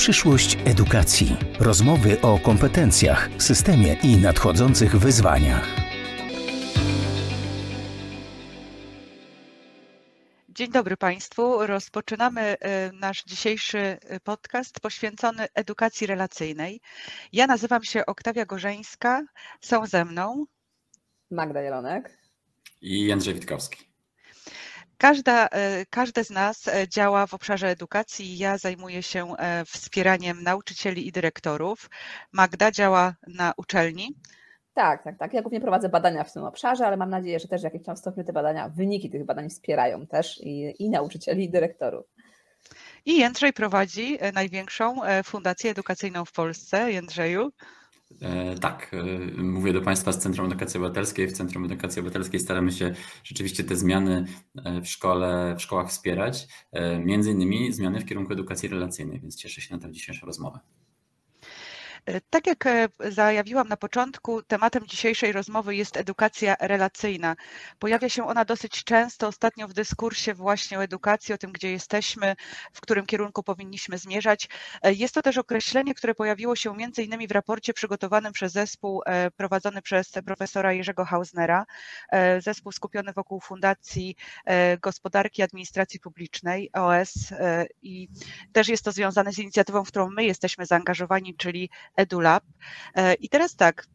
Przyszłość edukacji. Rozmowy o kompetencjach, systemie i nadchodzących wyzwaniach. Dzień dobry Państwu. Rozpoczynamy e, nasz dzisiejszy e, podcast poświęcony edukacji relacyjnej. Ja nazywam się Oktawia Gorzeńska. Są ze mną Magda Jelonek i Jędrzej Witkowski. Każda, e, każde z nas e, działa w obszarze edukacji. Ja zajmuję się e, wspieraniem nauczycieli i dyrektorów. Magda działa na uczelni. Tak, tak, tak. Ja głównie prowadzę badania w tym obszarze, ale mam nadzieję, że też w jakimś tam stopniu te badania, wyniki tych badań wspierają też i, i nauczycieli, i dyrektorów. I Jędrzej prowadzi największą fundację edukacyjną w Polsce. Jędrzeju. E, tak, e, mówię do Państwa z Centrum Edukacji Obywatelskiej. W Centrum Edukacji Obywatelskiej staramy się rzeczywiście te zmiany e, w szkole, w szkołach wspierać, między innymi zmiany w kierunku edukacji relacyjnej, więc cieszę się na tę dzisiejszą rozmowę. E, tak jak e, zajawiłam na początku, tematem dzisiejszej rozmowy jest edukacja relacyjna. Pojawia się ona dosyć często ostatnio w dyskursie właśnie o edukacji, o tym, gdzie jesteśmy, w którym kierunku powinniśmy zmierzać. E, jest to też określenie, które pojawiło się między innymi w raporcie przygotowanym przez zespół prowadzony przez profesora Jerzego Hausnera, zespół skupiony wokół Fundacji Gospodarki i Administracji Publicznej, OS i też jest to związane z inicjatywą, w którą my jesteśmy zaangażowani, czyli EduLab. E, I teraz tak,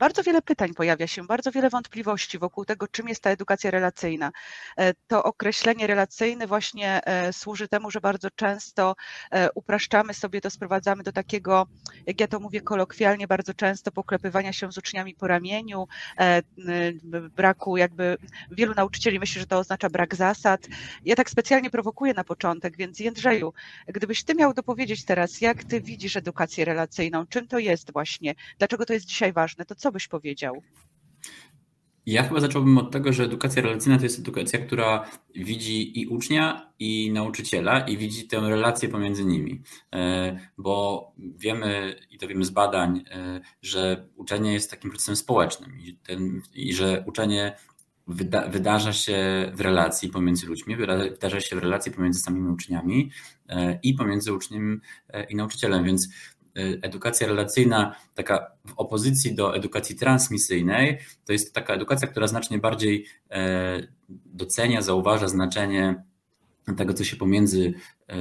bardzo wiele pytań pojawia się, bardzo wiele wątpliwości wokół tego, czym jest ta edukacja relacyjna. E, to określenie relacyjne właśnie e, służy temu, że bardzo często e, upraszczamy sobie to, sprowadzamy do takiego, jak ja to mówię kolokwialnie, bardzo często poklepywania się z uczniami po ramieniu, braku jakby, wielu nauczycieli myśli, że to oznacza brak zasad. Ja tak specjalnie prowokuję na początek, więc Jędrzeju, gdybyś ty miał dopowiedzieć teraz, jak ty widzisz edukację relacyjną, czym to jest właśnie, dlaczego to jest dzisiaj ważne, to co byś powiedział? Ja chyba zacząłbym od tego, że edukacja relacyjna to jest edukacja, która widzi i ucznia, i nauczyciela, i widzi tę relację pomiędzy nimi. E, bo wiemy, i to wiemy z badań, e, że uczenie jest takim procesem społecznym i, ten, i że uczenie wyda, wydarza się w relacji pomiędzy ludźmi, wydarza się w relacji pomiędzy samymi uczniami e, i pomiędzy uczniem i nauczycielem. Więc edukacja relacyjna, taka w opozycji do edukacji transmisyjnej, to jest taka edukacja, która znacznie bardziej e, docenia, zauważa znaczenie tego, co się pomiędzy e,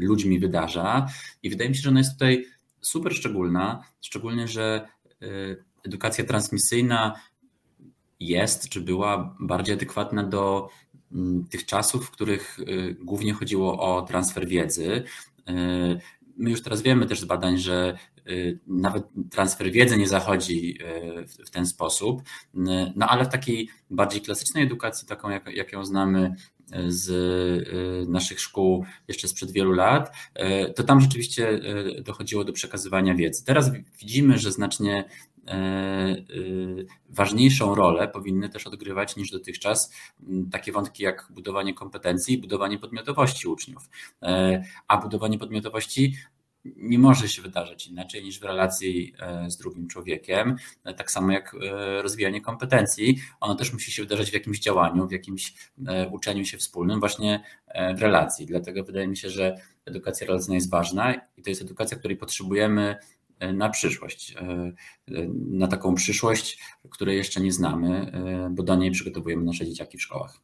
ludźmi wydarza. I wydaje mi się, że ona jest tutaj super szczególna, szczególnie, że edukacja transmisyjna jest, czy była bardziej adekwatna do mm, tych czasów, w których głównie chodziło o transfer wiedzy my już teraz wiemy też z badań, że y, nawet transfer wiedzy nie zachodzi y, w ten sposób, y, no ale w takiej bardziej klasycznej edukacji, taką jak, jak ją znamy z naszych szkół jeszcze sprzed wielu lat, to tam rzeczywiście dochodziło do przekazywania wiedzy. Teraz widzimy, że znacznie ważniejszą rolę powinny też odgrywać niż dotychczas takie wątki jak budowanie kompetencji i budowanie podmiotowości uczniów. E, a budowanie podmiotowości nie może się wydarzyć inaczej niż w relacji z drugim człowiekiem. Tak samo jak rozwijanie kompetencji, ono też musi się wydarzać w jakimś działaniu, w jakimś uczeniu się wspólnym, właśnie w relacji. Dlatego wydaje mi się, że edukacja relacyjna jest ważna i to jest edukacja, której potrzebujemy E, na przyszłość, e, e, na taką przyszłość, której jeszcze nie znamy, bo do niej przygotowujemy nasze dzieciaki w szkołach.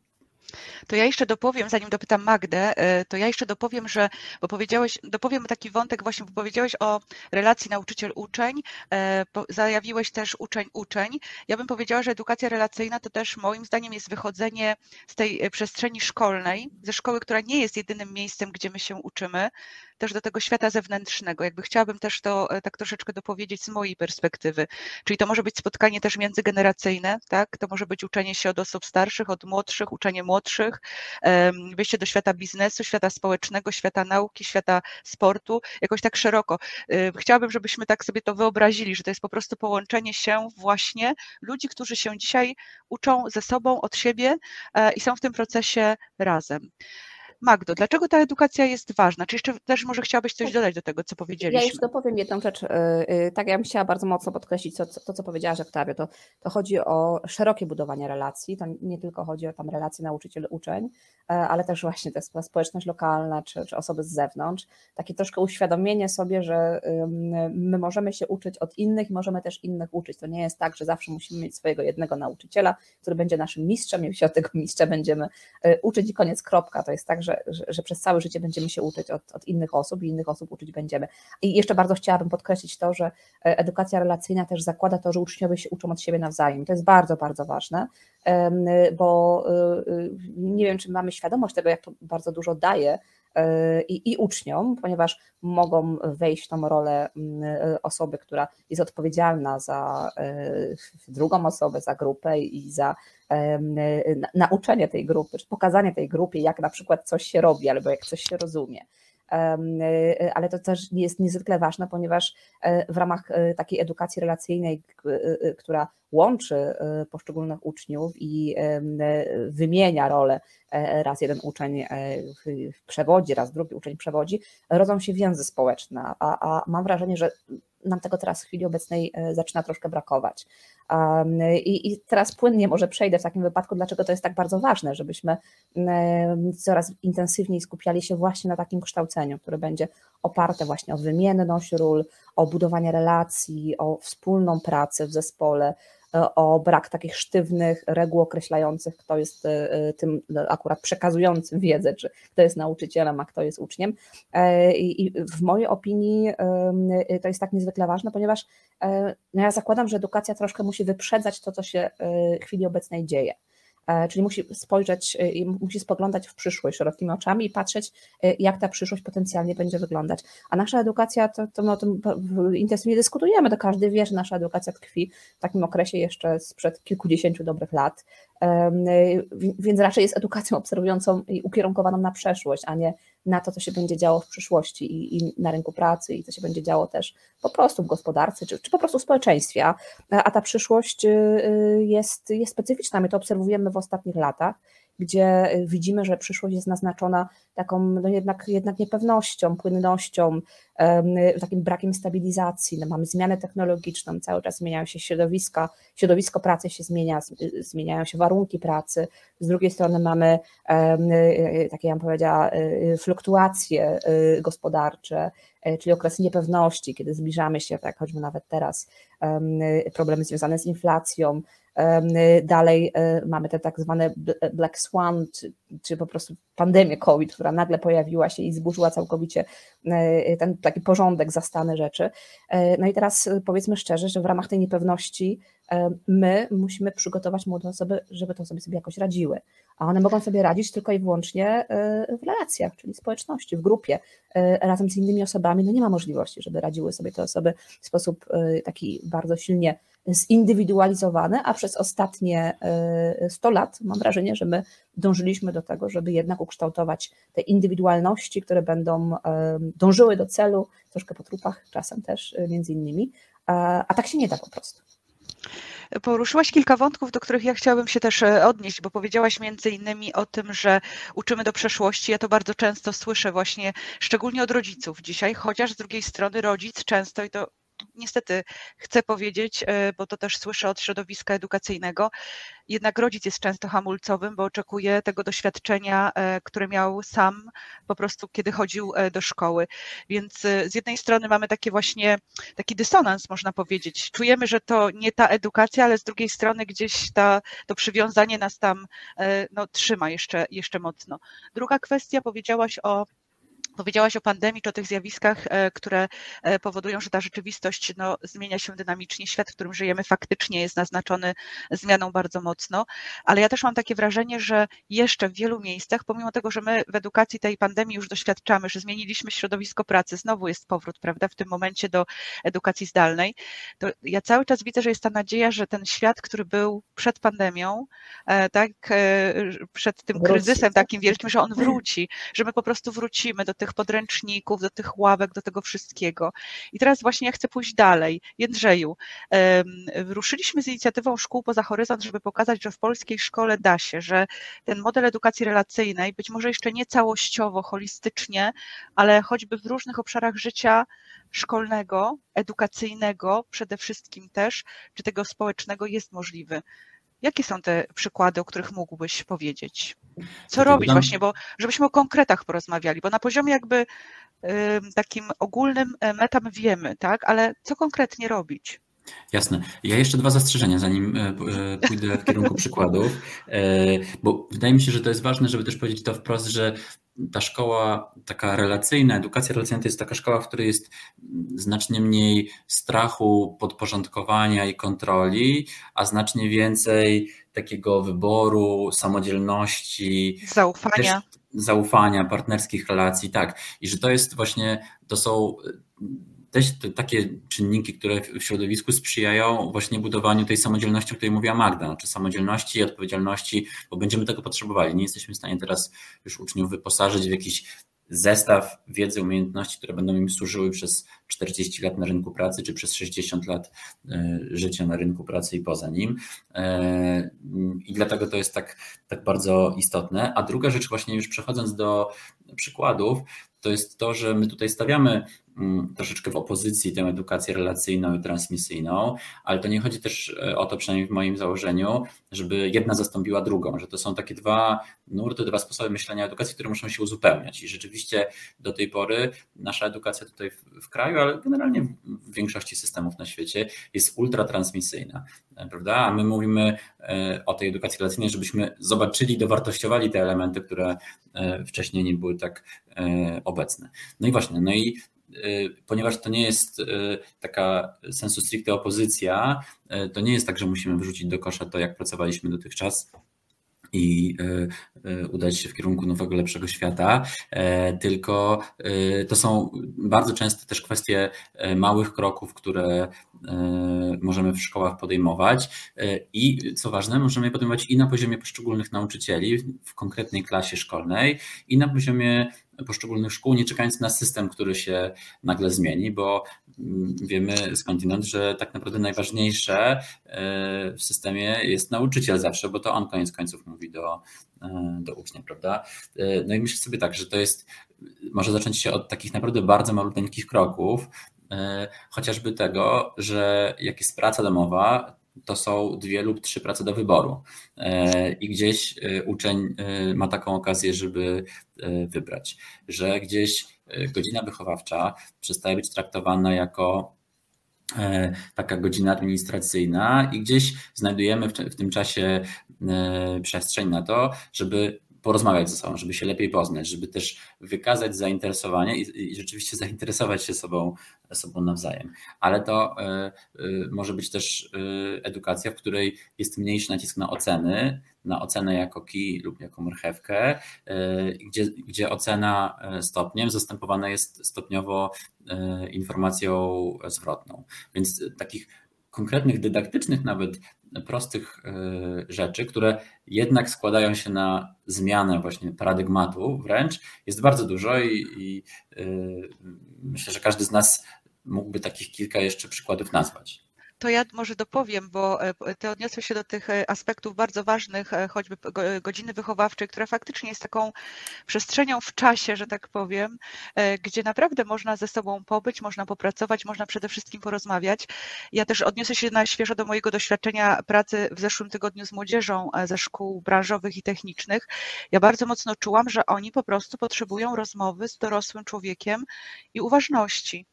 To ja jeszcze dopowiem, zanim dopytam Magdę, to ja jeszcze dopowiem, że, bo powiedziałeś, dopowiem taki wątek właśnie, bo powiedziałeś o relacji nauczyciel-uczeń, zajawiłeś też uczeń-uczeń. Ja bym powiedziała, że edukacja relacyjna to też moim zdaniem jest wychodzenie z tej przestrzeni szkolnej, ze szkoły, która nie jest jedynym miejscem, gdzie my się uczymy, też do tego świata zewnętrznego. Jakby chciałabym też to e, tak troszeczkę dopowiedzieć z mojej perspektywy. Czyli to może być spotkanie też międzygeneracyjne, tak? To może być uczenie się od osób starszych, od młodszych, uczenie młodszych, wyjście do świata biznesu, świata społecznego, świata nauki, świata sportu, jakoś tak szeroko. Chciałabym, żebyśmy tak sobie to wyobrazili, że to jest po prostu połączenie się właśnie ludzi, którzy się dzisiaj uczą ze sobą, od siebie e, i są w tym procesie razem. Magdo, dlaczego ta edukacja jest ważna? Czy jeszcze też może chciałabyś coś dodać do tego, co powiedzieliśmy? Ja jeszcze dopowiem jedną rzecz. Tak, ja bym chciała bardzo mocno podkreślić to, to co powiedziałaś, Oktawio. To, to chodzi o szerokie budowanie relacji. To nie tylko chodzi o tam relacje nauczyciel-uczeń, ale też właśnie ta społeczność lokalna czy, czy osoby z zewnątrz. Takie troszkę uświadomienie sobie, że my możemy się uczyć od innych i możemy też innych uczyć. To nie jest tak, że zawsze musimy mieć swojego jednego nauczyciela, który będzie naszym mistrzem i się od tego mistrza będziemy uczyć i koniec, kropka. To jest tak, że, że, że przez całe życie będziemy się uczyć od, od innych osób i innych osób uczyć będziemy. I jeszcze bardzo chciałabym podkreślić to, że edukacja relacyjna też zakłada to, że uczniowie się uczą od siebie nawzajem. To jest bardzo, bardzo ważne, bo y, y, nie wiem, czy mamy świadomość tego, jak to bardzo dużo daje i, i uczniom, ponieważ mogą wejść w tą rolę osoby, która jest odpowiedzialna za drugą osobę, za grupę i za nauczenie tej grupy, czy pokazanie tej grupie, jak na przykład coś się robi albo jak coś się rozumie. E, ale to też jest niezwykle ważne, ponieważ e, w ramach e, takiej edukacji relacyjnej, która łączy poszczególnych uczniów i wymienia rolę, raz jeden uczeń przewodzi, raz drugi uczeń przewodzi, rodzą się więzy społeczne, a, a mam wrażenie, że nam tego teraz w chwili obecnej zaczyna troszkę brakować. I, I, teraz płynnie może przejdę w takim wypadku, dlaczego to jest tak bardzo ważne, żebyśmy coraz intensywniej skupiali się właśnie na takim kształceniu, które będzie oparte właśnie o wymienność ról, o budowanie relacji, o wspólną pracę w zespole, o brak takich sztywnych reguł określających, kto jest e, e, tym akurat przekazującym wiedzę, czy kto jest nauczycielem, a kto jest uczniem. E, I w mojej opinii to jest tak niezwykle ważne, ponieważ no ja zakładam, że edukacja troszkę musi wyprzedzać to, co się w chwili obecnej dzieje. E, czyli musi spojrzeć e, musi spoglądać w przyszłość szerokimi oczami i patrzeć, e, jak ta przyszłość potencjalnie będzie wyglądać. A nasza edukacja, to, to my o tym intensywnie dyskutujemy, to każdy wie, że nasza edukacja tkwi w takim okresie jeszcze sprzed kilkudziesięciu dobrych lat, więc raczej jest edukacją obserwującą i ukierunkowaną na przeszłość, a nie na to, co się będzie działo w przyszłości i, i na rynku pracy i co się będzie działo też po prostu w gospodarce, czy, czy po prostu w społeczeństwie. A, a ta przyszłość y, y, jest, jest specyficzna. My to obserwujemy w ostatnich latach gdzie widzimy, że przyszłość jest naznaczona taką no jednak, jednak niepewnością, płynnością, takim brakiem stabilizacji. No mamy zmianę technologiczną, cały czas zmieniają się środowiska, środowisko pracy się zmienia, zmieniają się warunki pracy. Z drugiej strony mamy takie, ja bym powiedziała, fluktuacje y, gospodarcze, czyli okresy niepewności, kiedy zbliżamy się, tak choćby nawet teraz, problemy związane z inflacją, Dalej e, mamy te tak zwane Black Swan, czy, czy po prostu pandemię COVID, która nagle pojawiła się i zburzyła całkowicie e, ten taki porządek zastane rzeczy. E, no i teraz powiedzmy szczerze, że w ramach tej niepewności my musimy przygotować młode osoby, żeby to sobie sobie jakoś radziły. A one mogą sobie radzić tylko i wyłącznie w relacjach, czyli społeczności, w grupie, razem z innymi osobami. No nie ma możliwości, żeby radziły sobie te osoby w sposób taki bardzo silnie zindywidualizowane, a przez ostatnie 100 e, lat mam wrażenie, że my dążyliśmy do tego, żeby jednak ukształtować te indywidualności, które będą e, dążyły do celu, troszkę po trupach czasem też e, między innymi, a tak się nie da po prostu. Poruszyłaś kilka wątków, do których ja chciałabym się też odnieść, bo powiedziałaś między innymi o tym, że uczymy do przeszłości. Ja to bardzo często słyszę właśnie, szczególnie od rodziców dzisiaj, chociaż z drugiej strony rodzic często, i to niestety chcę powiedzieć, e, bo to też słyszę od środowiska edukacyjnego, jednak rodzic jest często hamulcowym, bo oczekuje tego doświadczenia, e, które miał sam po prostu, kiedy chodził e, do szkoły. Więc z jednej strony mamy takie właśnie taki dysonans, można powiedzieć. Czujemy, że to nie ta edukacja, ale z drugiej strony gdzieś ta, to przywiązanie nas tam no, trzyma jeszcze, jeszcze mocno. Druga kwestia, powiedziałaś o Powiedziałaś o pandemii czy o tych zjawiskach, e, które e, powodują, że ta rzeczywistość no, zmienia się dynamicznie. Świat, w którym żyjemy, faktycznie jest naznaczony zmianą bardzo mocno, ale ja też mam takie wrażenie, że jeszcze w wielu miejscach, pomimo tego, że my w edukacji tej pandemii już doświadczamy, że zmieniliśmy środowisko pracy, znowu jest powrót, prawda, w tym momencie do edukacji zdalnej, to ja cały czas widzę, że jest ta nadzieja, że ten świat, który był przed pandemią, e, tak, przed tym kryzysem tak? takim wielkim, że on wróci, że my po prostu wrócimy do tych podręczników, do tych ławek, do tego wszystkiego. I teraz właśnie ja chcę pójść dalej. Jędrzeju, ruszyliśmy z inicjatywą Szkół Poza Horyzont, żeby pokazać, że w polskiej szkole da się, że ten model edukacji relacyjnej, być może jeszcze nie całościowo, holistycznie, ale choćby w różnych obszarach życia szkolnego, edukacyjnego przede wszystkim też, czy tego społecznego jest możliwy. Jakie są te przykłady, o których mógłbyś powiedzieć? Co robić właśnie, bo żebyśmy o konkretach porozmawiali, bo na poziomie jakby takim ogólnym e, metam wiemy, tak, ale co konkretnie robić? Jasne. Ja jeszcze dwa zastrzeżenia, zanim e, pójdę w kierunku przykładów, bo wydaje mi się, że to jest ważne, żeby też powiedzieć to wprost, że ta szkoła taka relacyjna, edukacja relacyjna to jest taka szkoła, w której jest znacznie mniej strachu, podporządkowania i kontroli, a znacznie więcej takiego wyboru, samodzielności, zaufania. zaufania, partnerskich relacji, tak. I że to jest właśnie, to są też takie czynniki, które w środowisku sprzyjają właśnie budowaniu tej samodzielności, o której mówiła Magda, znaczy samodzielności i odpowiedzialności, bo będziemy tego potrzebowali. Nie jesteśmy w stanie teraz już uczniów wyposażyć w jakiś zestaw wiedzy, umiejętności, które będą im służyły przez 40 lat na rynku pracy, czy przez 60 lat e, życia na rynku pracy i poza nim. E, I dlatego to jest tak, tak bardzo istotne. A druga rzecz, właśnie już przechodząc do przykładów, to jest to, że my tutaj stawiamy troszeczkę w opozycji tę edukację relacyjną i transmisyjną, ale to nie chodzi też e, o to, przynajmniej w moim założeniu, żeby jedna zastąpiła drugą, że to są takie dwa nurty, dwa sposoby myślenia edukacji, które muszą się uzupełniać. I rzeczywiście do tej pory nasza edukacja tutaj w, kraju, ale generalnie w większości systemów na świecie jest ultratransmisyjna, e, prawda? A my mówimy e, o tej edukacji relacyjnej, żebyśmy zobaczyli, dowartościowali te elementy, które wcześniej nie były tak obecne. No i właśnie, no i ponieważ to nie jest y, taka sensu stricte opozycja, y, to nie jest tak, że musimy wyrzucić do kosza to, jak pracowaliśmy dotychczas i udać się w kierunku nowego, lepszego świata, e, tylko to są bardzo często też kwestie e, małych kroków, które e, możemy w szkołach podejmować i co ważne, możemy je podejmować i na poziomie poszczególnych nauczycieli w konkretnej klasie szkolnej i na poziomie poszczególnych szkół, nie czekając na system, który się nagle zmieni, bo mm, wiemy skądinąd, że tak naprawdę najważniejsze e, w systemie jest nauczyciel zawsze, bo to on koniec końców mówi do, e, do ucznia, prawda? E, no i myślę sobie tak, że to jest, może zacząć się od takich naprawdę bardzo maluteńkich kroków, chociażby tego, że jak jest praca domowa, to są dwie lub trzy prace do wyboru. E, I gdzieś e, uczeń e, ma taką okazję, żeby wybrać, że gdzieś godzina wychowawcza przestaje być traktowana jako taka godzina administracyjna i gdzieś znajdujemy w, tym czasie przestrzeń na to, żeby porozmawiać ze sobą, żeby się lepiej poznać, żeby też wykazać zainteresowanie i, i rzeczywiście zainteresować się sobą, sobą nawzajem. Ale to y, y, może być też y, edukacja, w której jest mniejszy nacisk na oceny, na ocenę jako kij lub jako marchewkę, gdzie, gdzie ocena stopniem zastępowana jest stopniowo informacją zwrotną. Więc takich konkretnych, dydaktycznych nawet prostych e, rzeczy, które jednak składają się na zmianę właśnie paradygmatu wręcz, jest bardzo dużo i, i e, myślę, że każdy z nas mógłby takich kilka jeszcze przykładów nazwać to ja może dopowiem, bo e, ty odniosłeś się do tych e, aspektów bardzo ważnych, e, choćby godziny wychowawczej, która faktycznie jest taką przestrzenią w czasie, że tak powiem, gdzie naprawdę można ze sobą pobyć, można popracować, można przede wszystkim porozmawiać. Ja też odniosę się na świeżo do mojego doświadczenia pracy w zeszłym tygodniu z młodzieżą ze szkół branżowych i technicznych. Ja bardzo mocno czułam, że oni po prostu potrzebują rozmowy z dorosłym człowiekiem i uważności.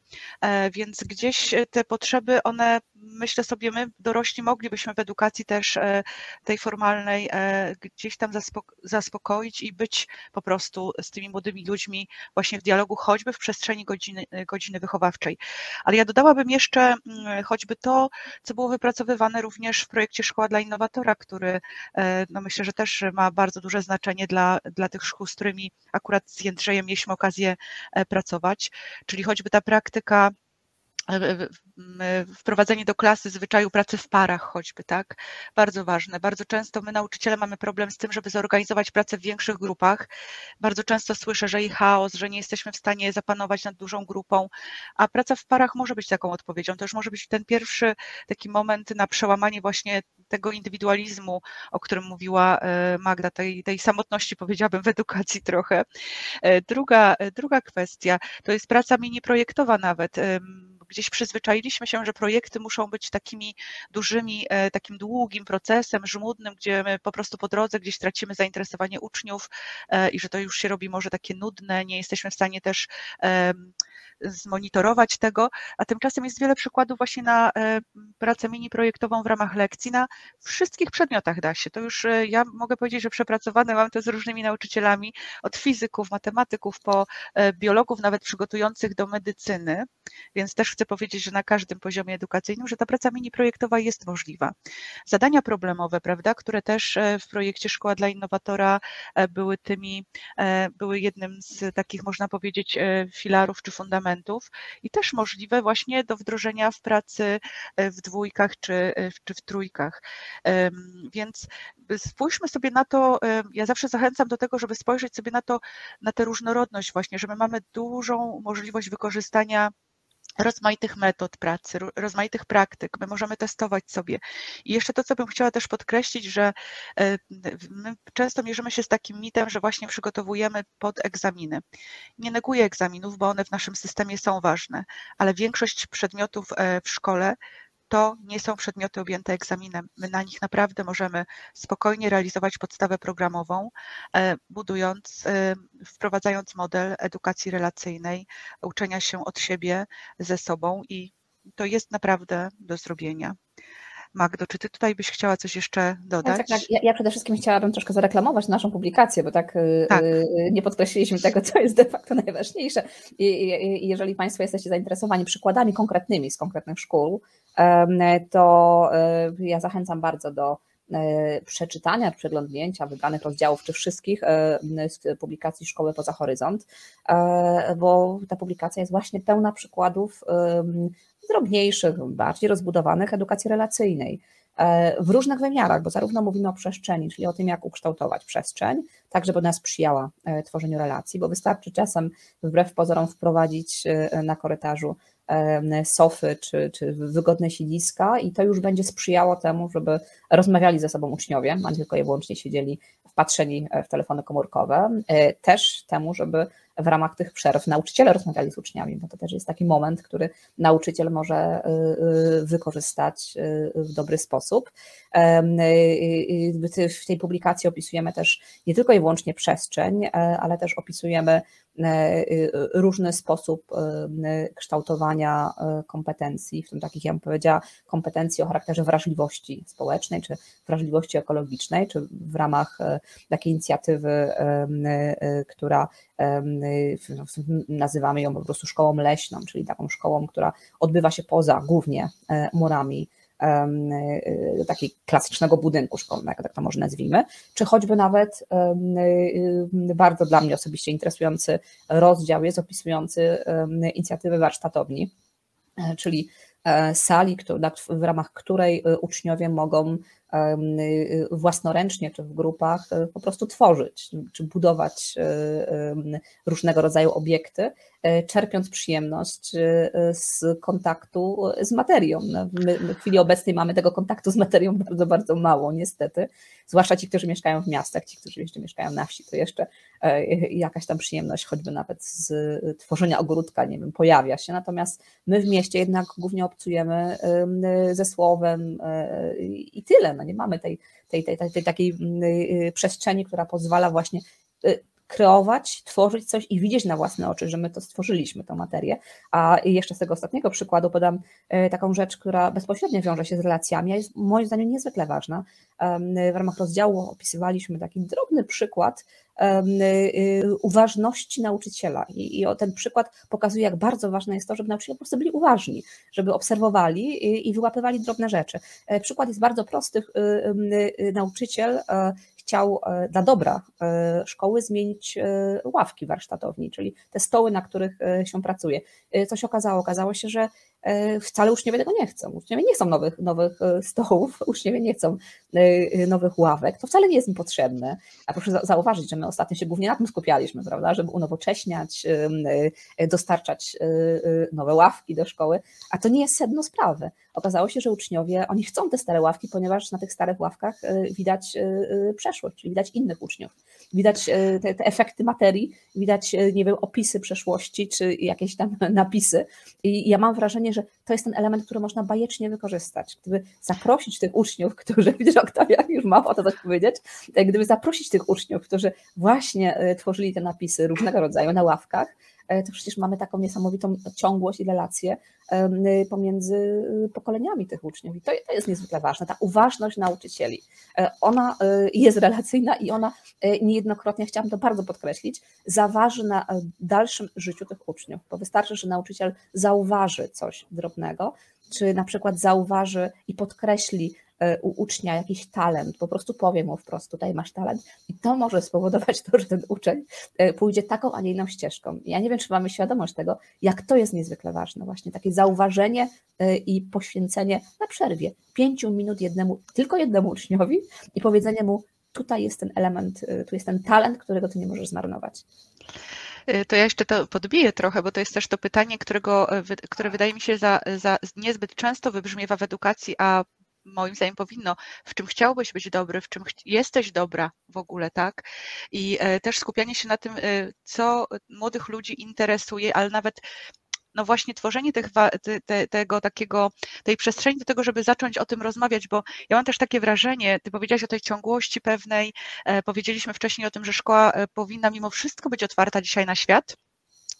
Więc gdzieś te potrzeby, one myślę sobie, my dorośli moglibyśmy w edukacji też e, tej formalnej e, gdzieś tam zaspokoić i być po prostu z tymi młodymi ludźmi właśnie w dialogu, choćby w przestrzeni godziny, godziny wychowawczej. Ale ja dodałabym jeszcze mm, choćby to, co było wypracowywane również w projekcie Szkoła dla Innowatora, który e, no myślę, że też ma bardzo duże znaczenie dla, dla tych szkół, z którymi akurat z Jędrzejem mieliśmy okazję pracować, czyli choćby ta praktyka wprowadzenie do klasy zwyczaju pracy w parach choćby, tak? Bardzo ważne. Bardzo często my nauczyciele mamy problem z tym, żeby zorganizować pracę w większych grupach. Bardzo często słyszę, że i chaos, że nie jesteśmy w stanie zapanować nad dużą grupą, a praca w parach może być taką odpowiedzią. To już może być ten pierwszy taki moment na przełamanie właśnie tego indywidualizmu, o którym mówiła e, Magda, tej, tej samotności powiedziałabym w edukacji trochę. E, druga, druga kwestia to jest praca mini projektowa nawet gdzieś przyzwyczailiśmy się, że projekty muszą być takimi dużymi, e, takim długim procesem, żmudnym, gdzie my po prostu po drodze gdzieś tracimy zainteresowanie uczniów e, i że to już się robi może takie nudne, nie jesteśmy w stanie też zmonitorować tego, a tymczasem jest wiele przykładów właśnie na e, pracę mini projektową w ramach lekcji na wszystkich przedmiotach da się. To już ja mogę powiedzieć, że przepracowane mam to z różnymi nauczycielami, od fizyków, matematyków po biologów, nawet przygotujących do medycyny, więc też chcę powiedzieć, że na każdym poziomie edukacyjnym, że ta praca mini projektowa jest możliwa. Zadania problemowe, prawda, które też e, w projekcie Szkoła dla Innowatora e, były tymi, e, były jednym z takich, można powiedzieć, filarów czy fundamentów i też możliwe właśnie do wdrożenia w pracy w dwójkach czy, czy w trójkach. Więc spójrzmy sobie na to, ja zawsze zachęcam do tego, żeby spojrzeć sobie na to, na tę różnorodność właśnie, że my mamy dużą możliwość wykorzystania rozmaitych metod pracy, rozmaitych praktyk. My możemy testować sobie. I jeszcze to, co bym chciała też podkreślić, że e, my często mierzymy się z takim mitem, że właśnie przygotowujemy pod egzaminy. Nie neguję egzaminów, bo one w naszym systemie są ważne, ale większość przedmiotów e, w szkole to nie są przedmioty objęte egzaminem. My na nich naprawdę możemy spokojnie realizować podstawę programową, e, budując, e, wprowadzając model edukacji relacyjnej, uczenia się od siebie, ze sobą i to jest naprawdę do zrobienia. Magdo, czy ty tutaj byś chciała coś jeszcze dodać? Tak, tak, tak. Ja, ja, przede wszystkim chciałabym troszkę zareklamować naszą publikację, bo tak, y, tak. Y, nie podkreśliliśmy tego, co jest de facto najważniejsze. I, i, jeżeli Państwo jesteście zainteresowani przykładami konkretnymi z konkretnych szkół, to y, ja zachęcam bardzo do przeczytania, przeglądnięcia wybranych rozdziałów, czy wszystkich z publikacji Szkoły Poza Horyzont, bo ta publikacja jest właśnie pełna przykładów drobniejszych, bardziej rozbudowanych edukacji relacyjnej e, w różnych wymiarach, bo zarówno mówimy o przestrzeni, czyli o tym, jak ukształtować przestrzeń, tak żeby ona sprzyjała e, tworzeniu relacji, bo wystarczy czasem wbrew pozorom wprowadzić e, na korytarzu sofy czy, czy wygodne siedziska i to już będzie sprzyjało temu, żeby rozmawiali ze sobą uczniowie, a nie tylko i wyłącznie siedzieli wpatrzeni w telefony komórkowe, też temu, żeby w ramach tych przerw nauczyciele rozmawiali z uczniami, bo to też jest taki moment, który nauczyciel może y, wykorzystać w dobry sposób. W tej publikacji opisujemy też nie tylko i wyłącznie przestrzeń, e, ale też opisujemy e, różny sposób e, kształtowania kompetencji, w tym takich, ja bym powiedziała, kompetencji o charakterze wrażliwości społecznej, czy wrażliwości ekologicznej, czy w ramach takiej inicjatywy, która nazywamy ją po prostu szkołą leśną, czyli taką szkołą, która odbywa się poza głównie murami Y, takiego klasycznego budynku szkolnego, tak to może nazwijmy, czy choćby nawet y, bardzo dla mnie osobiście interesujący rozdział jest opisujący inicjatywę warsztatowni, e, czyli e, sali, w ramach której e, uczniowie mogą własnoręcznie czy w grupach po prostu tworzyć, czy budować różnego rodzaju obiekty, E, czerpiąc przyjemność e, z kontaktu z materią. No, my w chwili obecnej mamy tego kontaktu z materią bardzo, bardzo mało, niestety. Zwłaszcza ci, którzy mieszkają w miastach, ci, którzy jeszcze mieszkają na wsi, to jeszcze e, jakaś tam przyjemność, choćby nawet z tworzenia ogródka, nie wiem, pojawia się. Natomiast my w mieście jednak głównie obcujemy ze słowem i tyle. No nie mamy tej, tej, tej, tej, tej takiej przestrzeni, która pozwala właśnie kreować, tworzyć coś i widzieć na własne oczy, że my to stworzyliśmy, tą materię. A jeszcze z tego ostatniego przykładu podam e, taką rzecz, która bezpośrednio wiąże się z relacjami, a jest moim zdaniem niezwykle ważna. W ramach rozdziału opisywaliśmy taki drobny przykład y, uważności nauczyciela. I, ten przykład pokazuje, jak bardzo ważne jest to, żeby nauczyciele po prostu byli uważni, żeby obserwowali i wyłapywali drobne rzeczy. E, przykład jest bardzo prosty. Nauczyciel e, chciał e, dla dobra e, szkoły zmienić e, ławki warsztatowni, czyli te stoły, na których się pracuje. Co się okazało? Okazało się, że wcale uczniowie tego nie chcą. Uczniowie nie chcą nowych, nowych e, stołów, uczniowie nie chcą e, nowych ławek. To wcale nie jest im potrzebne. A proszę zauważyć, że my ostatnio się głównie na tym skupialiśmy, prawda, żeby unowocześniać, dostarczać nowe ławki do szkoły, a to nie jest sedno sprawy. Okazało się, że uczniowie, oni chcą te stare ławki, ponieważ na tych starych ławkach widać przeszłość, czyli widać innych uczniów. Widać te, te efekty materii, widać, nie wiem, opisy przeszłości, czy jakieś tam napisy. I ja mam wrażenie, że to jest ten element, który można bajecznie wykorzystać. Gdyby zaprosić tych uczniów, którzy, widzisz, Oktawia już ma o to coś powiedzieć, e, gdyby zaprosić tych uczniów, którzy właśnie e, tworzyli te napisy różnego rodzaju na ławkach, E, to przecież mamy taką niesamowitą ciągłość i relację pomiędzy pokoleniami tych uczniów. I to, to jest niezwykle ważne. Ta uważność nauczycieli. E, ona e, jest relacyjna i ona niejednokrotnie, chciałam to bardzo podkreślić, zaważy na dalszym życiu tych uczniów, bo wystarczy, że nauczyciel zauważy coś drobnego, czy na przykład zauważy i podkreśli E, u ucznia jakiś talent, po prostu powie mu wprost, tutaj masz talent i to może spowodować to, że ten uczeń e, pójdzie taką, a nie inną ścieżką. Ja nie wiem, czy mamy świadomość tego, jak to jest niezwykle ważne, właśnie takie zauważenie e, i poświęcenie na przerwie pięciu minut jednemu, tylko jednemu uczniowi i powiedzenie mu, tutaj jest ten element, tu jest ten talent, którego ty nie możesz zmarnować. To ja jeszcze to podbiję trochę, bo to jest też to pytanie, którego, które wydaje mi się za, za niezbyt często wybrzmiewa w edukacji, a moim zdaniem powinno, w czym chciałbyś być dobry, w czym jesteś dobra w ogóle, tak? I e, też skupianie się na tym, e, co młodych ludzi interesuje, ale nawet no właśnie tworzenie tych, te, tego takiego, tej przestrzeni do tego, żeby zacząć o tym rozmawiać, bo ja mam też takie wrażenie, ty powiedziałaś o tej ciągłości pewnej, e, powiedzieliśmy wcześniej o tym, że szkoła powinna mimo wszystko być otwarta dzisiaj na świat,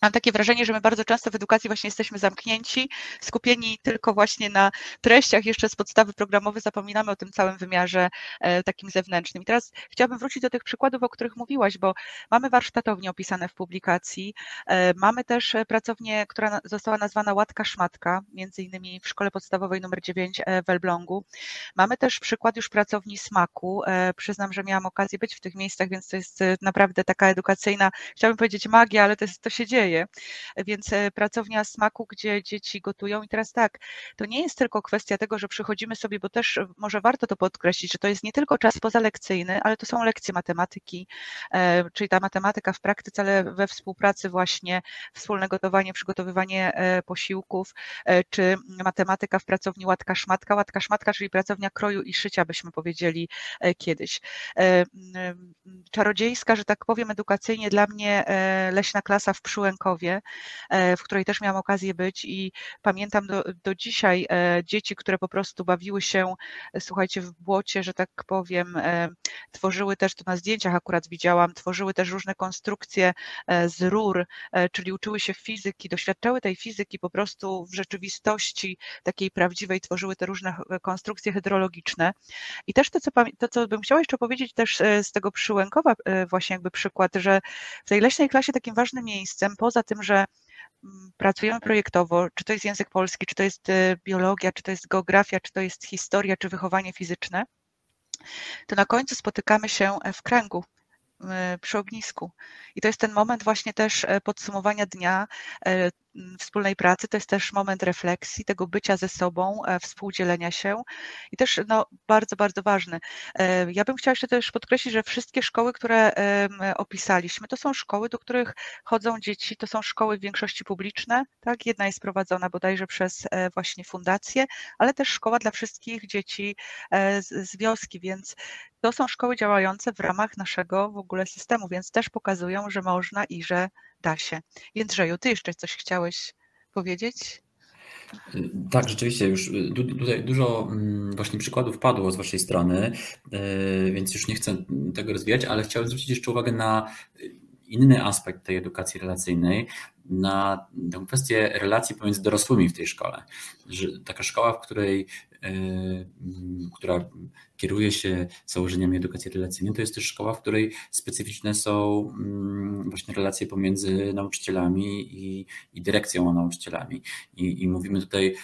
Mam takie wrażenie, że my bardzo często w edukacji właśnie jesteśmy zamknięci, skupieni tylko właśnie na treściach, jeszcze z podstawy programowej zapominamy o tym całym wymiarze e, takim zewnętrznym. I teraz chciałabym wrócić do tych przykładów, o których mówiłaś, bo mamy warsztatownie opisane w publikacji, e, mamy też pracownię, która została nazwana Łatka Szmatka, między innymi w szkole podstawowej numer 9 e, w Elblągu. Mamy też przykład już pracowni smaku. Przyznam, że miałam okazję być w tych miejscach, więc to jest naprawdę taka edukacyjna, chciałabym powiedzieć magia, ale to, jest, to się dzieje dzieje. Więc e, pracownia smaku, gdzie dzieci gotują. I teraz tak, to nie jest tylko kwestia tego, że przychodzimy sobie, bo też e, może warto to podkreślić, że to jest nie tylko czas pozalekcyjny, ale to są lekcje matematyki, e, czyli ta matematyka w praktyce, ale we współpracy właśnie wspólne gotowanie, przygotowywanie posiłków, czy matematyka w pracowni łatka szmatka, łatka szmatka, czyli pracownia kroju i szycia, byśmy powiedzieli kiedyś. Czarodziejska, że tak powiem, edukacyjnie dla mnie leśna klasa w Przyłęku Frankowie, e, w której też miałam okazję być i pamiętam do, do dzisiaj e, dzieci, które po prostu bawiły się, słuchajcie, w błocie, że tak powiem, e, tworzyły też, to na zdjęciach akurat widziałam, tworzyły też różne konstrukcje z rur, czyli uczyły się fizyki, doświadczały tej fizyki po prostu w rzeczywistości takiej prawdziwej, tworzyły te różne konstrukcje hydrologiczne. I też to, co, to, co bym chciała jeszcze powiedzieć też z tego Przyłękowa właśnie jakby przykład, że w tej leśnej klasie takim ważnym miejscem, poza tym, że mm, pracujemy projektowo, czy to jest język polski, czy to jest y, biologia, czy to jest geografia, czy to jest historia, czy wychowanie fizyczne, to na końcu spotykamy się e, w kręgu, przy ognisku. I to jest ten moment właśnie też e, podsumowania dnia, e, wspólnej pracy, to jest też moment refleksji, tego bycia ze sobą, e, współdzielenia się i też no, bardzo, bardzo ważny. E, ja bym chciała jeszcze też podkreślić, że wszystkie szkoły, które opisaliśmy, to są szkoły, do których chodzą dzieci, to są szkoły w większości publiczne, tak? Jedna jest prowadzona bodajże przez e, właśnie fundację, ale też szkoła dla wszystkich dzieci z wioski, więc to są szkoły działające w ramach naszego w ogóle systemu, więc też pokazują, że można i że da się. Jędrzeju, ty jeszcze coś chciałeś powiedzieć? Tak, rzeczywiście już y, tutaj dużo mm, właśnie przykładów padło z Waszej strony, y, więc już nie chcę tego rozwijać, ale chciałem zwrócić jeszcze uwagę na inny aspekt tej edukacji relacyjnej, na tę kwestię relacji pomiędzy dorosłymi w tej szkole. Taka szkoła, w której, y, która kieruje się założeniami edukacji relacyjnej, to jest też szkoła, w której specyficzne są mm, właśnie relacje pomiędzy nauczycielami i, i dyrekcją a nauczycielami. I, I, mówimy tutaj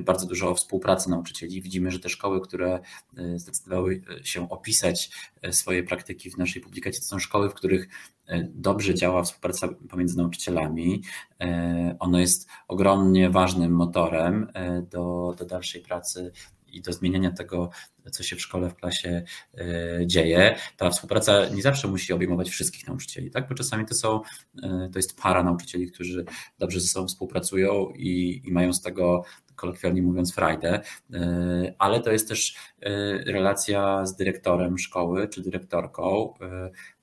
bardzo dużo o współpracy nauczycieli. Widzimy, że te szkoły, które zdecydowały się opisać swoje praktyki w naszej publikacji, to są szkoły, w których dobrze działa współpraca pomiędzy nauczycielami. Ono jest ogromnie ważnym motorem do, do dalszej pracy i do zmieniania tego, co się w szkole, w klasie dzieje. Ta współpraca nie zawsze musi obejmować wszystkich nauczycieli, tak? bo czasami to są, to jest para nauczycieli, którzy dobrze ze sobą współpracują i, i mają z tego kolokwialnie mówiąc frajdę, ale to jest też relacja z dyrektorem szkoły czy dyrektorką,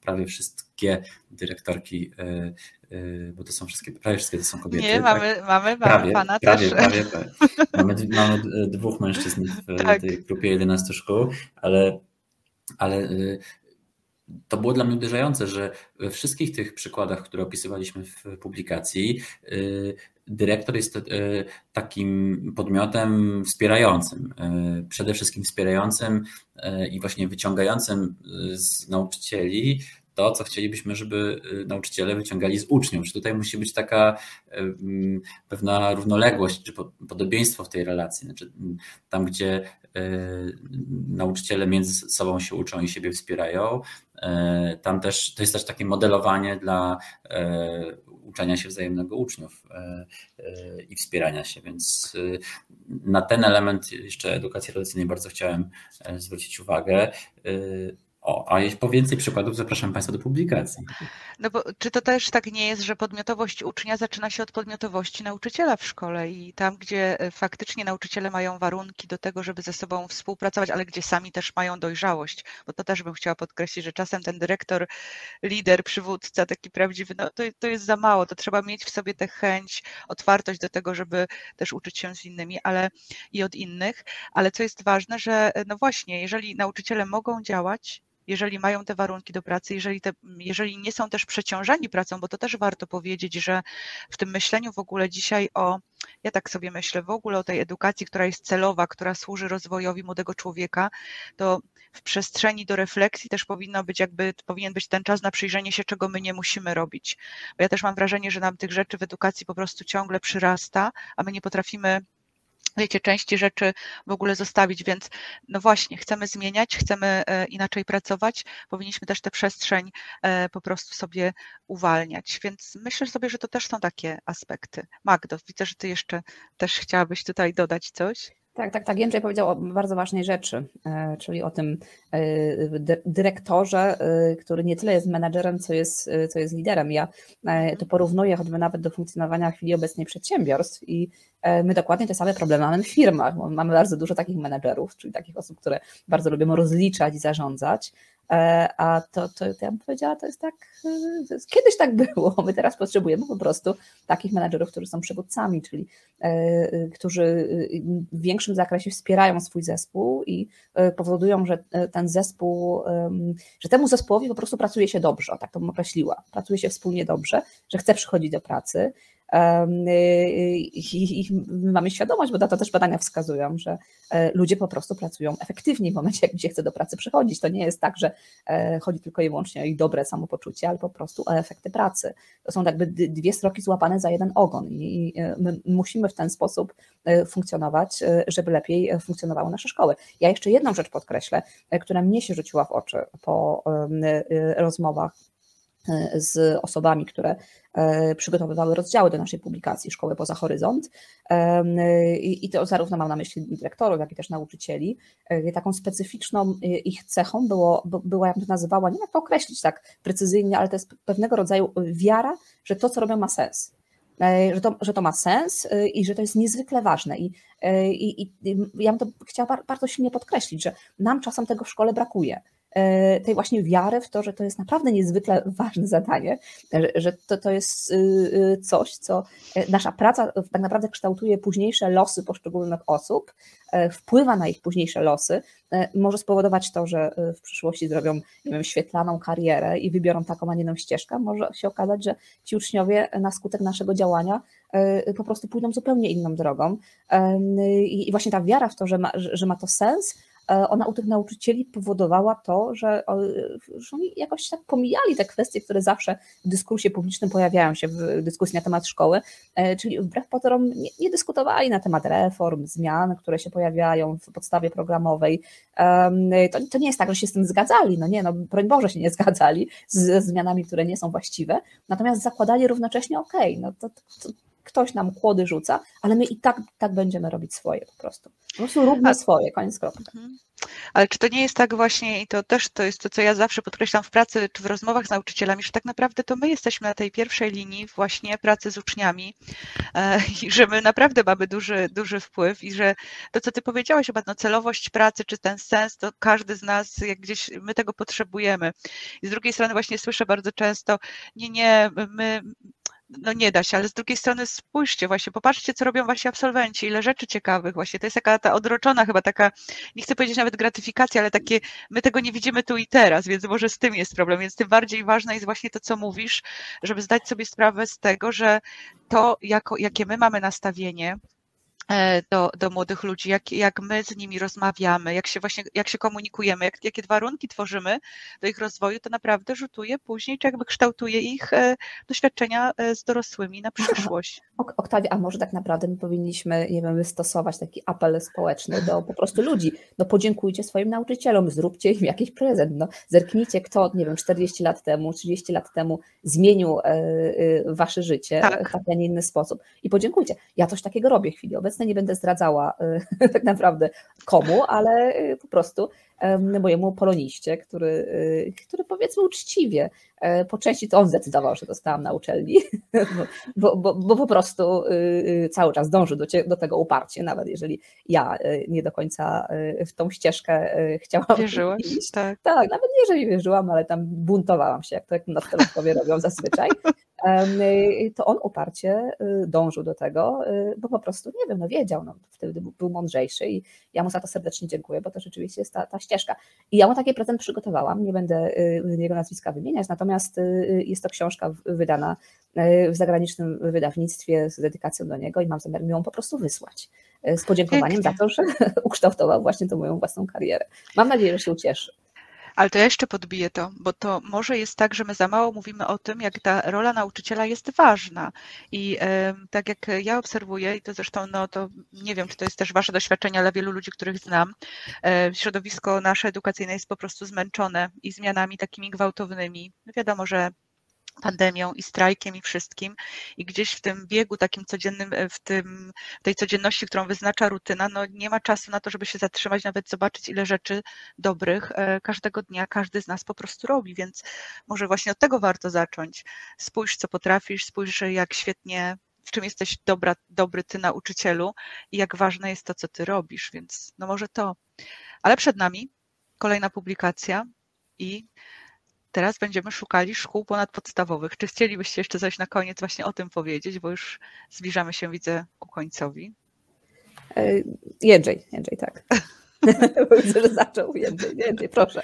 prawie wszystkie dyrektorki, e, e, bo to są wszystkie, prawie wszystkie to są kobiety. Nie, tak? mamy, mamy prawie, pana prawie, też. Prawie, prawie. Mamy, mamy dwóch mężczyzn w tak. tej grupie 11 szkół, ale, ale e, to było dla mnie uderzające, że we wszystkich tych przykładach, które opisywaliśmy w publikacji, dyrektor jest takim podmiotem wspierającym, przede wszystkim wspierającym i właśnie wyciągającym z nauczycieli to, co chcielibyśmy, żeby y, nauczyciele wyciągali z uczniów. Czy tutaj musi być taka pewna równoległość czy podobieństwo w tej relacji. Znaczy, tam, gdzie y, nauczyciele między sobą się uczą i siebie wspierają, y, tam też to jest też takie modelowanie dla uczenia się wzajemnego uczniów i wspierania się. Więc na ten element jeszcze edukacji relacyjnej bardzo chciałem zwrócić uwagę. O, a po więcej przykładów zapraszam Państwa do publikacji. No bo czy to też tak nie jest, że podmiotowość ucznia zaczyna się od podmiotowości nauczyciela w szkole i tam, gdzie e, faktycznie nauczyciele mają warunki do tego, żeby ze sobą współpracować, ale gdzie sami też mają dojrzałość, bo to też bym chciała podkreślić, że czasem ten dyrektor, lider, przywódca, taki prawdziwy, no to, to jest za mało, to trzeba mieć w sobie tę chęć, otwartość do tego, żeby też uczyć się z innymi, ale i od innych, ale co jest ważne, że e, no właśnie, jeżeli nauczyciele mogą działać, jeżeli mają te warunki do pracy, jeżeli, te, jeżeli nie są też przeciążani pracą, bo to też warto powiedzieć, że w tym myśleniu w ogóle dzisiaj o, ja tak sobie myślę, w ogóle o tej edukacji, która jest celowa, która służy rozwojowi młodego człowieka, to w przestrzeni do refleksji też powinno być jakby, powinien być ten czas na przyjrzenie się, czego my nie musimy robić. Bo ja też mam wrażenie, że nam tych rzeczy w edukacji po prostu ciągle przyrasta, a my nie potrafimy wiecie, części rzeczy w ogóle zostawić, więc no właśnie, chcemy zmieniać, chcemy e, inaczej pracować, powinniśmy też tę przestrzeń e, po prostu sobie uwalniać, więc myślę sobie, że to też są takie aspekty. Magdo, widzę, że ty jeszcze też chciałabyś tutaj dodać coś. Tak, tak, tak. Jędrzej powiedział o bardzo ważnej rzeczy, e, czyli o tym dyrektorze, który nie tyle jest menadżerem, co jest, co jest liderem. Ja to porównuję choćby nawet do funkcjonowania w chwili obecnej przedsiębiorstw i E, my dokładnie te same problemy mamy w firmach. Mamy bardzo dużo takich menedżerów, czyli takich osób, które bardzo lubią rozliczać i zarządzać. E, a to, to, ja bym powiedziała, to jest tak, e, kiedyś tak było. My teraz potrzebujemy po prostu takich menedżerów, którzy są przywódcami, czyli którzy w większym zakresie wspierają swój zespół i powodują, że ten zespół, że temu zespołowi po prostu pracuje się dobrze, tak to bym określiła. Pracuje się wspólnie dobrze, że chce przychodzić do pracy, i, i mamy świadomość, bo to też badania wskazują, że e, ludzie po prostu pracują efektywniej w momencie, jak się chce do pracy przychodzić. To nie jest tak, że e, chodzi tylko i wyłącznie o ich dobre samopoczucie, ale po prostu o efekty pracy. To są jakby dwie stroki złapane za jeden ogon i e, my musimy w ten sposób funkcjonować, żeby lepiej funkcjonowały nasze szkoły. Ja jeszcze jedną rzecz podkreślę, która mnie się rzuciła w oczy po rozmowach z osobami, które e, przygotowywały rozdziały do naszej publikacji Szkoły poza horyzont. I to zarówno mam na myśli dyrektorów, jak i też nauczycieli. E, taką specyficzną e, ich cechą było, była, jak to nazywała, nie wiem jak to określić tak precyzyjnie, ale to jest pewnego rodzaju wiara, że to, co robią, ma sens że to, że to ma sens i że to jest niezwykle ważne. I, i, i ja bym to chciała bardzo silnie podkreślić, że nam czasem tego w szkole brakuje. E, tej właśnie wiary w to, że to jest naprawdę niezwykle ważne zadanie, że to, to jest y, y, coś, co e, nasza praca tak naprawdę kształtuje późniejsze losy poszczególnych osób, e, wpływa na ich późniejsze losy, może spowodować to, że w przyszłości zrobią wiem, świetlaną karierę i wybiorą taką, a nie inną ścieżkę. Może się okazać, że ci uczniowie na skutek naszego działania po prostu pójdą zupełnie inną drogą. I właśnie ta wiara w to, że ma, że ma to sens, ona u tych nauczycieli powodowała to, że, że oni jakoś tak pomijali te kwestie, które zawsze w dyskursie publicznym pojawiają się w dyskusji na temat szkoły, czyli wbrew pozorom nie, nie dyskutowali na temat reform, zmian, które się pojawiają w podstawie programowej. To, to nie jest tak, że się z tym zgadzali, no nie, no broń Boże się nie zgadzali z zmianami, które nie są właściwe, natomiast zakładali równocześnie, okay, no to, to, ktoś nam kłody rzuca, ale my i tak, tak będziemy robić swoje po prostu. Po prostu róbmy swoje, koniec kropka. Mhm. Ale czy to nie jest tak właśnie, i to też to jest to, co ja zawsze podkreślam w pracy czy w rozmowach z nauczycielami, że tak naprawdę to my jesteśmy na tej pierwszej linii właśnie pracy z uczniami e, i że my naprawdę mamy duży, duży wpływ i że to, co ty powiedziałaś chyba, no celowość pracy, czy ten sens, to każdy z nas, jak gdzieś my tego potrzebujemy. I z drugiej strony właśnie słyszę bardzo często, nie, nie, my, no nie da się, ale z drugiej strony spójrzcie właśnie, popatrzcie, co robią właśnie absolwenci, ile rzeczy ciekawych właśnie, to jest taka ta odroczona chyba taka, nie chcę powiedzieć nawet gratyfikacja, ale takie, my tego nie widzimy tu i teraz, więc może z tym jest problem, więc tym bardziej ważne jest właśnie to, co mówisz, żeby zdać sobie sprawę z tego, że to, jako, jakie my mamy nastawienie, do, do młodych ludzi, jak, jak my z nimi rozmawiamy, jak się właśnie, jak się komunikujemy, jak, jakie warunki tworzymy do ich rozwoju, to naprawdę rzutuje później, czy jakby kształtuje ich e, doświadczenia e, z dorosłymi na przyszłość. Oktawia, a może tak naprawdę my powinniśmy, nie wiem, wystosować taki apel społeczny do po prostu ludzi, no podziękujcie swoim nauczycielom, zróbcie im jakiś prezent, no zerknijcie, kto, nie wiem, 40 lat temu, 30 lat temu zmienił wasze życie tak. w taki, a nie inny sposób i podziękujcie. Ja coś takiego robię w chwili obecnej, nie będę zdradzała y, tak naprawdę komu, ale y, po prostu mojemu poloniście, który, y, który powiedzmy uczciwie, e, po części to on zdecydował, że dostałam na uczelni, bo, bo, bo po prostu cały czas dążył do, do tego uparcie, nawet jeżeli ja nie do końca w tą ścieżkę chciałam Wierzyłaś, iść. Tak. tak, nawet nie, że nie wierzyłam, ale tam buntowałam się, jak to jak nastolatkowie robią zazwyczaj. Y, to on uparcie y, dążył do tego, y, bo po prostu, nie wiem, no wiedział, no, wtedy był mądrzejszy i ja mu za to serdecznie dziękuję, bo to rzeczywiście jest ta, ta ścieżka. I ja mu taki prezent przygotowałam, nie będę jego nazwiska wymieniać, natomiast jest to książka wydana w zagranicznym wydawnictwie z dedykacją do niego i mam zamiar ją po prostu wysłać z podziękowaniem Pięknie. za to, że ukształtował właśnie tą moją własną karierę. Mam nadzieję, że się ucieszy. Ale to ja jeszcze podbiję to, bo to może jest tak, że my za mało mówimy o tym, jak ta rola nauczyciela jest ważna. I tak jak ja obserwuję, i to zresztą, no to nie wiem, czy to jest też Wasze doświadczenie, ale wielu ludzi, których znam, e, środowisko nasze edukacyjne jest po prostu zmęczone i zmianami takimi gwałtownymi. Wiadomo, że pandemią i strajkiem i wszystkim i gdzieś w tym biegu takim codziennym, e, w tym, tej codzienności, którą wyznacza rutyna, no nie ma czasu na to, żeby się zatrzymać, nawet zobaczyć ile rzeczy dobrych e, każdego dnia każdy z nas po prostu robi, więc może właśnie od tego warto zacząć. Spójrz, co potrafisz, spójrz, jak świetnie w czym jesteś dobra, dobry ty nauczycielu i jak ważne jest to, co ty robisz, więc no może to. Ale przed nami kolejna publikacja i Teraz będziemy szukali szkół ponadpodstawowych. Czy chcielibyście jeszcze coś na koniec właśnie o tym powiedzieć, bo już zbliżamy się, widzę, ku końcowi. E, Jędrzej, Jędrzej, tak. Widzę, że zaczął Jędrzej, Jędrzej, proszę.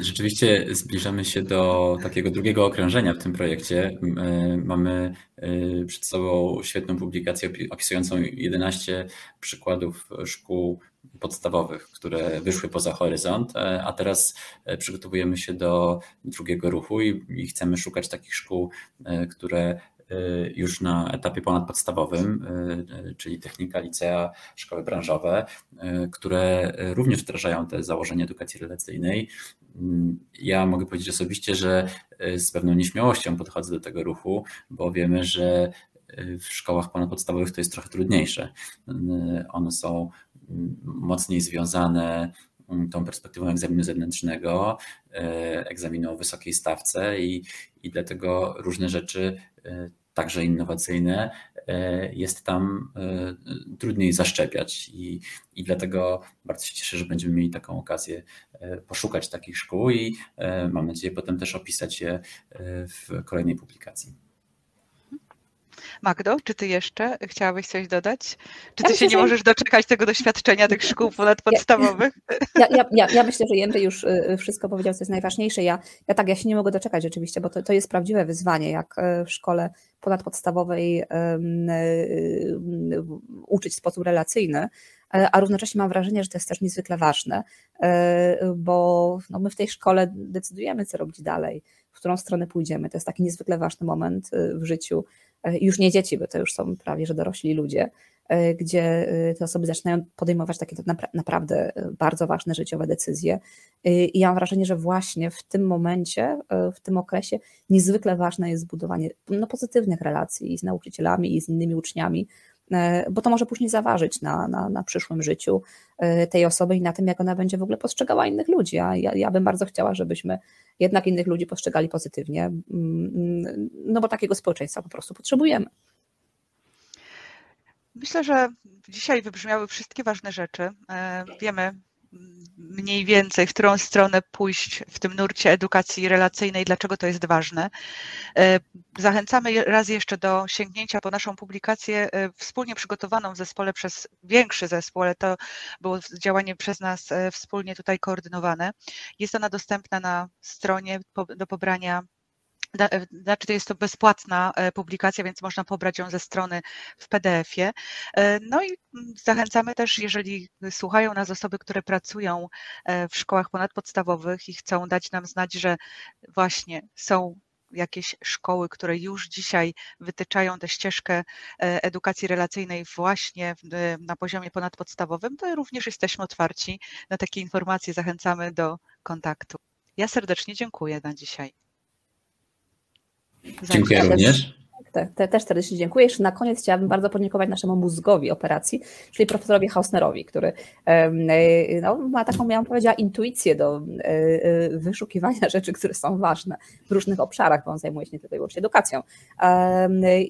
Rzeczywiście zbliżamy się do takiego drugiego okrążenia w tym projekcie. E, mamy e, przed sobą świetną publikację opisującą 11 przykładów szkół podstawowych, które wyszły poza horyzont, e, a teraz e, przygotowujemy się do drugiego ruchu i, i chcemy szukać takich szkół, e, które już na etapie ponadpodstawowym, czyli technika, licea, szkoły branżowe, które również wdrażają te założenia edukacji relacyjnej. Mm, ja mogę powiedzieć osobiście, że z pewną nieśmiałością podchodzę do tego ruchu, bo wiemy, że w szkołach ponadpodstawowych to jest trochę trudniejsze. One są mocniej związane mm, tą perspektywą egzaminu zewnętrznego, e, egzaminu o wysokiej stawce i, i dlatego różne rzeczy, e, także innowacyjne, e, jest tam trudniej zaszczepiać i, i dlatego bardzo się cieszę, że będziemy mieli taką okazję poszukać takich szkół i mam nadzieję potem też opisać je w kolejnej publikacji. Magdo, czy ty jeszcze chciałabyś coś dodać? Czy Ja ty się myślę, nie że- możesz doczekać tego doświadczenia tych szkół ponadpodstawowych? Ja, ja, ja, ja myślę, że Jędry już y, wszystko powiedział, co jest najważniejsze. Ja, ja tak, ja się nie mogę doczekać rzeczywiście, bo to, to jest prawdziwe wyzwanie, jak e, w szkole ponadpodstawowej y, y, uczyć w sposób relacyjny, e, a równocześnie mam wrażenie, że to jest też niezwykle ważne, bo no, my w tej szkole decydujemy, co robić dalej, którą stronę pójdziemy. To jest taki niezwykle ważny moment y, w życiu e, już nie dzieci, bo to już są prawie że dorośli ludzie, e, gdzie e, te osoby zaczynają podejmować takie napra- naprawdę e, bardzo ważne życiowe decyzje. I ja mam wrażenie, że właśnie w tym momencie, w tym okresie niezwykle ważne jest zbudowanie no, pozytywnych relacji z nauczycielami, i z innymi uczniami, bo to może później zaważyć na, na, na przyszłym życiu e, tej osoby i na tym, jak ona będzie w ogóle postrzegała innych ludzi. A ja, ja bym bardzo chciała, żebyśmy jednak innych ludzi postrzegali pozytywnie, mm, no bo takiego społeczeństwa po prostu potrzebujemy. Myślę, że dzisiaj wybrzmiały wszystkie ważne rzeczy. E, Wiemy mniej więcej, w którą stronę pójść w tym nurcie edukacji relacyjnej, dlaczego to jest ważne. E, Zachęcamy raz jeszcze do sięgnięcia po naszą publikację e, wspólnie przygotowaną w zespole przez większy zespół, ale to było działanie przez nas e, wspólnie tutaj koordynowane. Jest ona dostępna na stronie do pobrania Znaczy, to jest to bezpłatna e, publikacja, więc można pobrać ją ze strony w PDF-ie. E, No i mm, zachęcamy też, jeżeli słuchają nas osoby, które pracują e, w szkołach ponadpodstawowych i chcą dać nam znać, że właśnie są jakieś szkoły, które już dzisiaj wytyczają tę ścieżkę e, edukacji relacyjnej właśnie e, na poziomie ponadpodstawowym, to również jesteśmy otwarci na takie informacje, zachęcamy do kontaktu. Ja serdecznie dziękuję na dzisiaj. Dziękuję Ja też- również. Te, te, też serdecznie dziękuję. Jeszcze na koniec chciałabym bardzo podziękować naszemu mózgowi operacji, czyli profesorowi Hausnerowi, który e, no, ma taką, miałam powiedziała, intuicję do e, e, wyszukiwania rzeczy, które są ważne w różnych obszarach, bo on zajmuje się nie tylko i wyłącznie edukacją,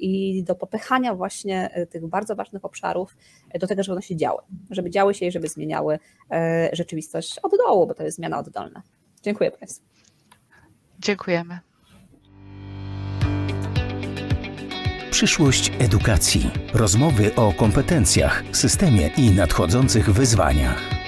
i do popychania właśnie tych bardzo ważnych obszarów do tego, żeby one się działy, żeby działy się i żeby zmieniały rzeczywistość od dołu, bo to jest zmiana oddolna. Dziękuję Państwu. Dziękujemy. Przyszłość edukacji. Rozmowy o kompetencjach, systemie i nadchodzących wyzwaniach.